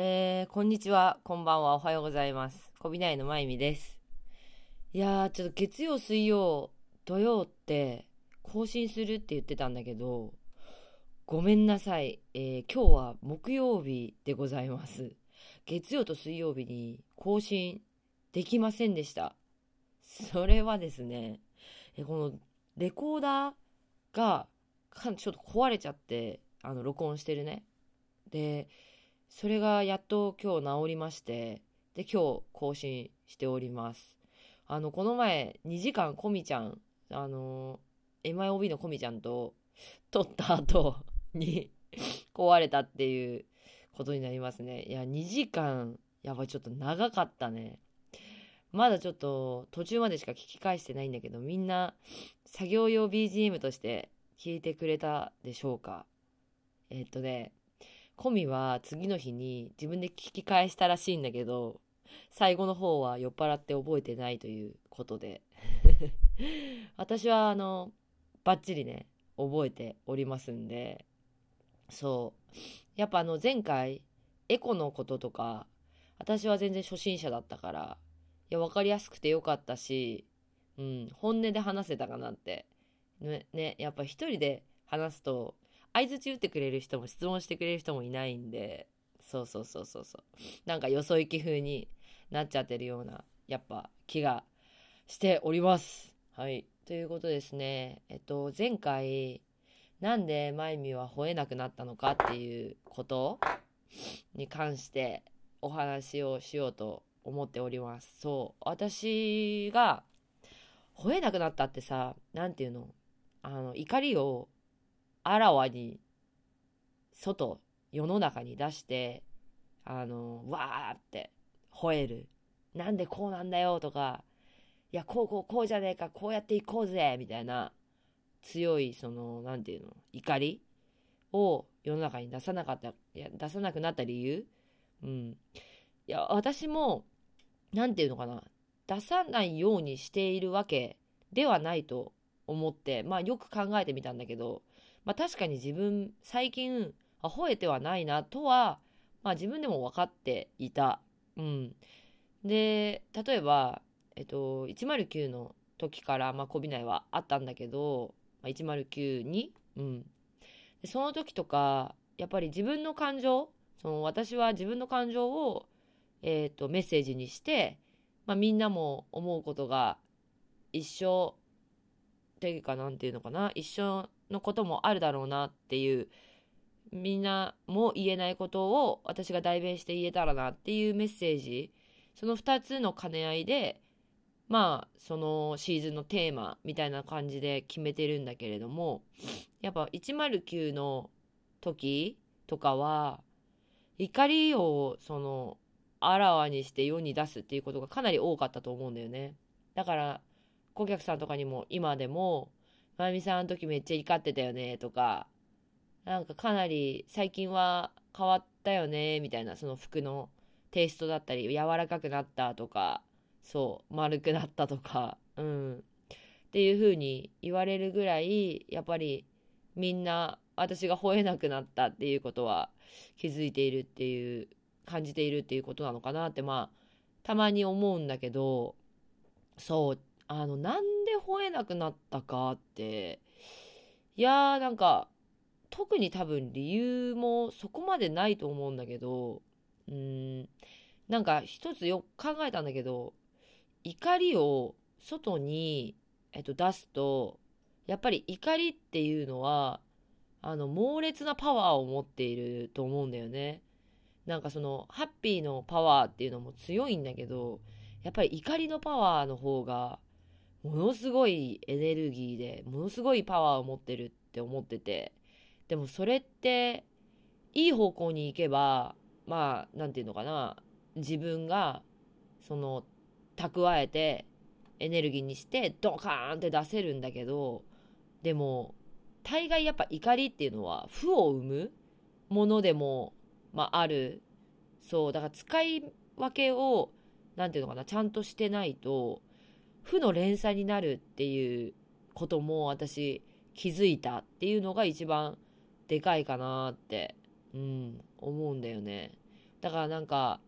えー、こんにちは、こんばんは、おはようございます。こびないのまゆみです。いやー、ちょっと月曜、水曜、土曜って更新するって言ってたんだけど、ごめんなさい。えー、今日は木曜日でございます。月曜と水曜日に更新できませんでした。それはですね、えこのレコーダーがちょっと壊れちゃって、あの、録音してるね。で、それがやっと今日治りまして、で、今日更新しております。あの、この前、2時間コミちゃん、あの、MIOB のコミちゃんと撮った後に壊れたっていうことになりますね。いや、2時間、やばい、ちょっと長かったね。まだちょっと途中までしか聞き返してないんだけど、みんな作業用 BGM として聞いてくれたでしょうかえっとね、コミは次の日に自分で聞き返したらしいんだけど、最後の方は酔っ払って覚えてないということで。私はあの、バッチリね、覚えておりますんで、そう。やっぱあの前回、エコのこととか、私は全然初心者だったから、いや、わかりやすくてよかったし、うん、本音で話せたかなって。ね、ねやっぱ一人で話すと、相づち打ってくれる人も質問してくれる人もいないんで、そうそうそうそうそう。なんかよそ行き風になっちゃってるような、やっぱ気がしております。はい。ということですね。えっと、前回、なんでまゆみは吠えなくなったのかっていうことに関してお話をしようと思っております。そう。私が吠えなくなったってさ、なんていうの？あの、怒りをあらわに外世の中に出してあのわーって吠える。なんでこうなんだよとかいやこうこうこうじゃねえかこうやっていこうぜみたいな強いそのなんていうの怒りを世の中に出さなかったいや出さなくなった理由？うん。いや私もなんていうのかな出さないようにしているわけではないと思ってまあよく考えてみたんだけどまあ確かに自分最近あ吠えてはないなとは、まあ自分でも分かっていた。うん。で、例えば、えっと、109の時から、まあ、こびないはあったんだけど、まあ、109に、うん。でその時とか、やっぱり自分の感情、その私は自分の感情を、えっと、メッセージにして、まあみんなも思うことが一緒っていうかなんていうのかな、一緒のこともあるだろうなっていうみんなも言えないことを私が代弁して言えたらなっていうメッセージ。その2つの兼ね合いでまあそのシーズンのテーマみたいな感じで決めてるんだけれどもやっぱ109の時とかは怒りをそのあらわにして世に出すっていうことがかなり多かったと思うんだよね。だから顧客さんとかにも今でもまゆみさんあの時めっちゃ怒ってたよねとか、なんかかなり最近は変わったよねみたいなその服のテイストだったり柔らかくなったとか、そう、丸くなったとか、うん。っていう風に言われるぐらい、やっぱりみんな私が吠えなくなったっていうことは気づいているっていう、感じているっていうことなのかなってまあ、たまに思うんだけど、そう、あの、なんで吠えなくなったかって、いやーなんか、特に多分理由もそこまでないと思うんだけど、うーん、なんか一つよく考えたんだけど、怒りを外に、えっと、出すと、やっぱり怒りっていうのは、あの、猛烈なパワーを持っていると思うんだよね。なんかその、ハッピーのパワーっていうのも強いんだけど、やっぱり怒りのパワーの方が、ものすごいエネルギーで、ものすごいパワーを持ってるって思ってて、でもそれって、いい方向に行けば、まあ、なんていうのかな、自分が、その、蓄えて、エネルギーにして、ドカーンって出せるんだけど、でも、大概やっぱ怒りっていうのは、負を生むものでも、まあ、ある。そう、だから使い分けを、なんていうのかな、ちゃんとしてないと、負の連鎖になるっていうことも私気づいたっていうのが一番でかいかなって、うん、思うんだよね。だからなんか、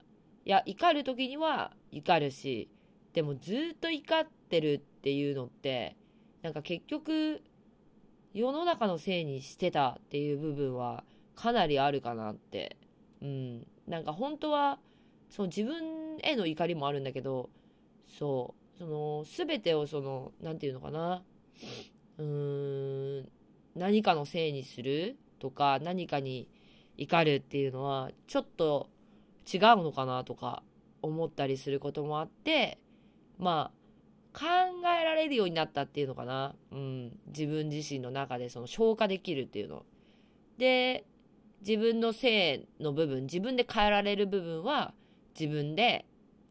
いや、怒る時には怒るし、でもずっと怒ってるっていうのって、なんか結局、世の中のせいにしてたっていう部分はかなりあるかなって。うん。なんか本当は、その自分への怒りもあるんだけど、そう、その、すべてをその、なんていうのかな。うーん、何かのせいにするとか、何かに怒るっていうのは、ちょっと違うのかなとか思ったりすることもあって、まあ、考えられるようになったっていうのかな。うん。自分自身の中でその消化できるっていうの。で、自分の性の部分、自分で変えられる部分は自分で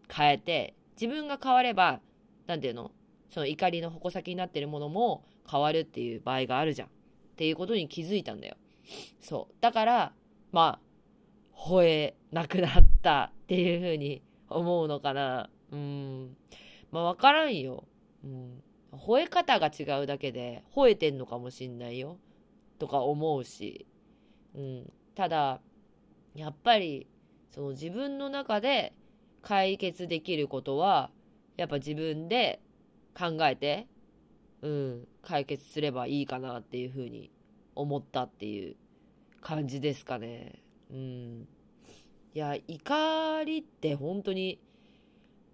変えて、自分が変われば、なんていうの？その怒りの矛先になってるものも変わるっていう場合があるじゃん。っていうことに気づいたんだよ。そう。だから、まあ、吠えなくなったっていうふうに思うのかな。うん。まあ、わからんよ。うん。吠え方が違うだけで、吠えてんのかもしんないよ。とか思うし。うん。ただ、やっぱり、その自分の中で解決できることは、やっぱ自分で考えて、うん、解決すればいいかなっていうふうに思ったっていう感じですかね。うん。いや、怒りって本当に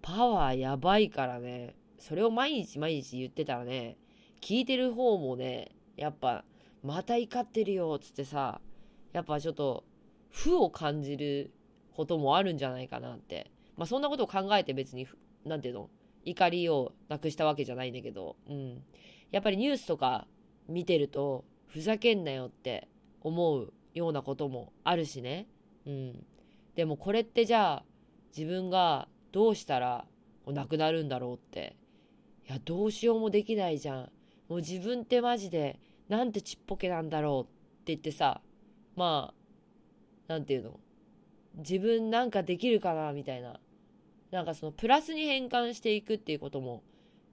パワーやばいからね。それを毎日毎日言ってたらね、聞いてる方もね、やっぱ、また怒ってるよっ、つってさ、やっぱちょっと、負を感じることもあるんじゃないかなって。まあそんなことを考えて別に、なんていうの、怒りをなくしたわけじゃないんだけど、うん。やっぱりニュースとか見てると、ふざけんなよって思うようなこともあるしね。うん。でもこれってじゃあ、自分がどうしたらなくなるんだろうって。いや、どうしようもできないじゃん。もう自分ってマジで、なんてちっぽけなんだろうって言ってさ、まあ、なんていうの？自分なんかできるかなみたいな。なんかそのプラスに変換していくっていうことも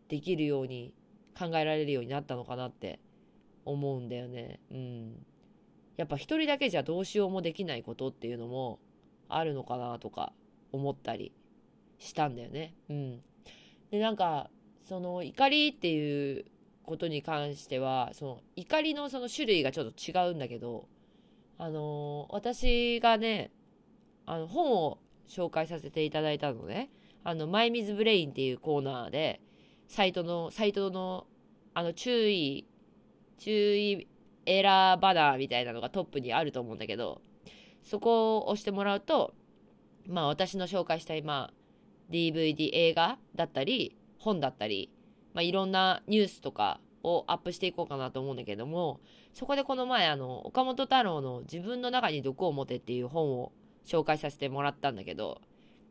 できるように考えられるようになったのかなって思うんだよね。うん。やっぱ一人だけじゃどうしようもできないことっていうのもあるのかなとか思ったりしたんだよね。うん。で、なんか、その怒りっていうことに関しては、その怒りのその種類がちょっと違うんだけど、あのー、私がね、あの、本を紹介させていただいたのね、あの、マイミズブレインっていうコーナーで、サイトの、サイトの、あの、注意、注意エラーバナーみたいなのがトップにあると思うんだけど、そこを押してもらうと、まあ私の紹介したい、まあ DVD 映画だったり、本だったり、まあいろんなニュースとかをアップしていこうかなと思うんだけども、そこでこの前あの、岡本太郎の自分の中に毒を持てっていう本を紹介させてもらったんだけど、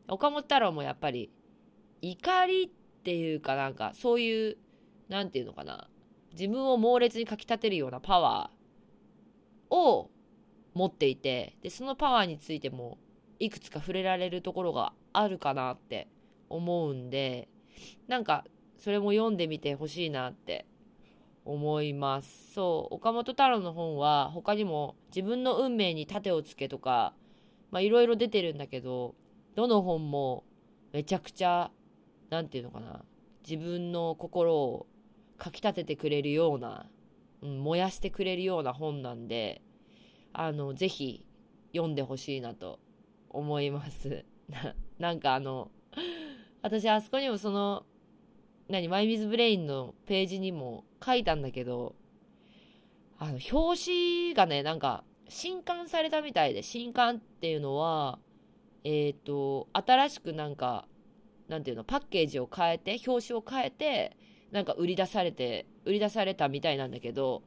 岡本太郎もやっぱり怒りっていうかなんかそういう、なんていうのかな、自分を猛烈にかきたてるようなパワーを持っていて、で、そのパワーについてもいくつか触れられるところがあるかなって思うんで、なんかそれも読んでみてほしいなって思います。そう、岡本太郎の本は他にも自分の運命に盾をつけとか、まあいろいろ出てるんだけど、どの本もめちゃくちゃ、なんていうのかな、自分の心をかきたててくれるような、うん、燃やしてくれるような本なんで、あの、ぜひ読んでほしいなと思います。な、なんかあの、私あそこにもその、何、マイミズブレインのページにも書いたんだけど、あの、表紙がね、なんか、新刊されたみたいで、新刊っていうのは、えっ、ー、と、新しくなんか、なんていうの、パッケージを変えて、表紙を変えて、なんか売り出されて、売り出されたみたいなんだけど、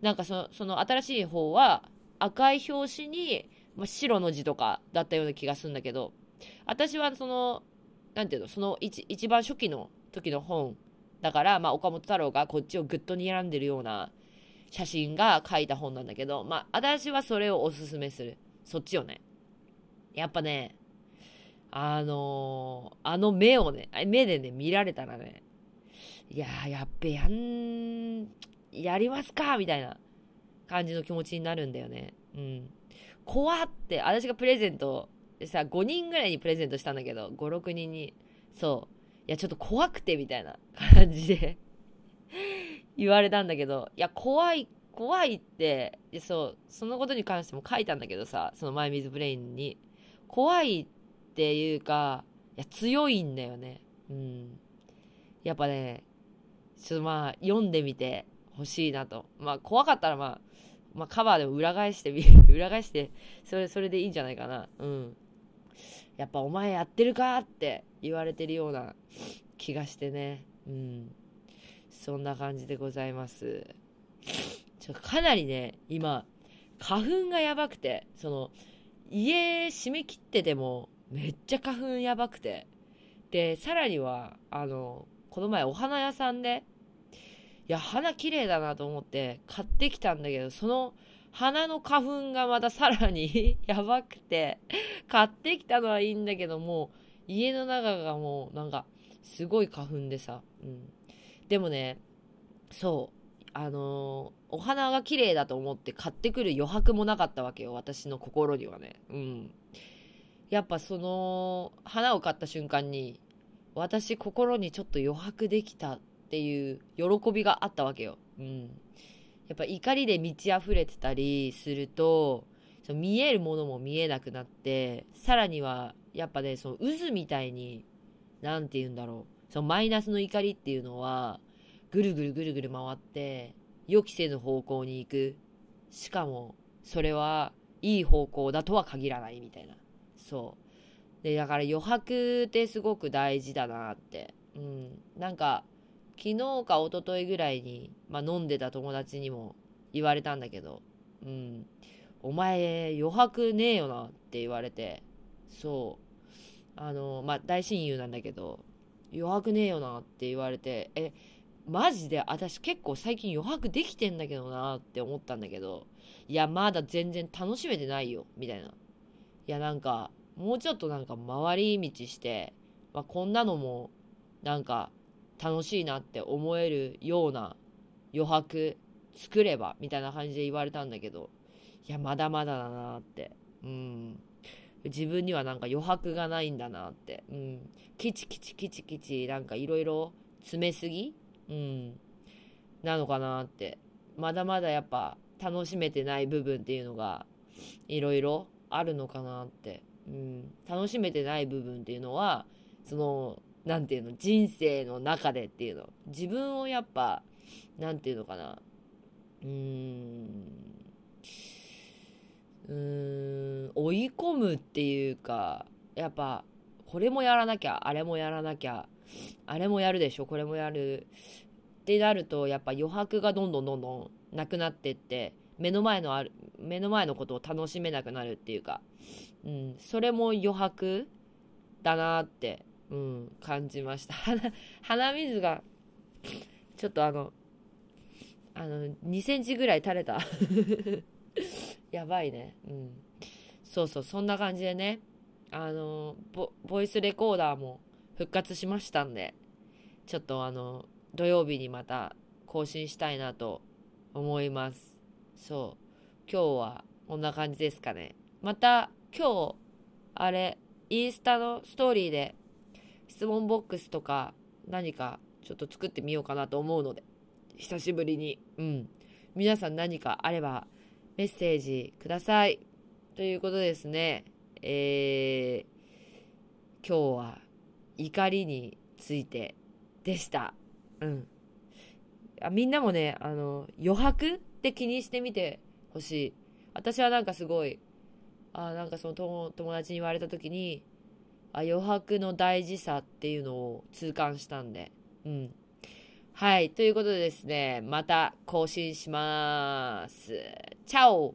なんかその、その新しい方は赤い表紙に、ま、白の字とかだったような気がするんだけど、私はその、なんていうの、その一一番初期の時の本だから、まあ、岡本太郎がこっちをぐっと睨んでるような写真が書いた本なんだけど、まあ、私はそれをおすすめする。そっちをね。やっぱね、あのー、あの目をね、目でね、見られたらね、いやー、やっべ、やん、やりますかみたいな感じの気持ちになるんだよね。うん。怖って、私がプレゼントさ、5人ぐらいにプレゼントしたんだけど、5、6人に。そう。いや、ちょっと怖くて、みたいな感じで言われたんだけど、いや、怖い、怖いって、そう、そのことに関しても書いたんだけどさ、そのマイミズブレインに。怖いっていうか、いや、強いんだよね。うん。やっぱね、ちょっとまあ、読んでみてほしいなと。まあ、怖かったらまあ、まあ、カバーでも裏返してみ、裏返して、それ、それでいいんじゃないかな。うん。やっぱお前やってるかって言われてるような気がしてね。うん。そんな感じでございます。ちょかなりね、今、花粉がやばくて、その、家閉め切ってても、めっちゃ花粉やばくて。で、さらには、あの、この前お花屋さんで、いや、花綺麗だなと思って買ってきたんだけど、その花の花粉がまたさらに やばくて、買ってきたのはいいんだけども、家の中がもうなんか、すごい花粉でさ、うん。でもね、そう、あのー、お花が綺麗だと思って買ってくる余白もなかったわけよ、私の心にはね。うん。やっぱその、花を買った瞬間に、私心にちょっと余白できたっていう喜びがあったわけよ。うん。やっぱ怒りで満ち溢れてたりすると、その見えるものも見えなくなって、さらには、やっぱね、その渦みたいに、なんて言うんだろう。そのマイナスの怒りっていうのは、ぐるぐるぐるぐる回って、予期せぬ方向に行く。しかも、それは、いい方向だとは限らないみたいな。そう。で、だから余白ってすごく大事だなって。うん。なんか、昨日か一昨日ぐらいに、まあ、飲んでた友達にも言われたんだけど、うん、お前余白ねえよなって言われて、そう、あの、まあ、大親友なんだけど、余白ねえよなって言われて、え、マジで私結構最近余白できてんだけどなって思ったんだけど、いや、まだ全然楽しめてないよ、みたいな。いや、なんか、もうちょっとなんか回り道して、まあ、こんなのも、なんか、楽しいなって思えるような余白作ればみたいな感じで言われたんだけどいやまだまだだなって。うん。自分にはなんか余白がないんだなって。うん。キチキチキチキチなんかいろいろ詰めすぎ？うん。なのかなって。まだまだやっぱ楽しめてない部分っていうのがいろいろあるのかなって、うん、楽しめてない部分っていうのはそのなんていうの、人生の中でっていうの。自分をやっぱ、なんていうのかな。うーん、うーん、追い込むっていうか、やっぱ、これもやらなきゃ、あれもやらなきゃ、あれもやるでしょ、これもやる。ってなると、やっぱ余白がどんどんどんどんなくなってって、目の前のある、目の前のことを楽しめなくなるっていうか、うん、それも余白だなってうん、感じました。鼻、鼻水が、ちょっとあの、あの、2センチぐらい垂れた。やばいね。うん。そうそう、そんな感じでね、あの、ボボイスレコーダーも復活しましたんで、ちょっとあの、土曜日にまた更新したいなと思います。そう。今日はこんな感じですかね。また今日、あれ、インスタのストーリーで質問ボックスとか何かちょっと作ってみようかなと思うので、久しぶりに、うん。皆さん何かあればメッセージください。ということですね。えー、今日は怒りについてでした。うん。あみんなもね、あの、余白って気にしてみてほしい。私はなんかすごい、あなんかその友達に言われた時に、あ余白の大事さっていうのを痛感したんで、うん。はい。ということでですね、また更新します。チャオ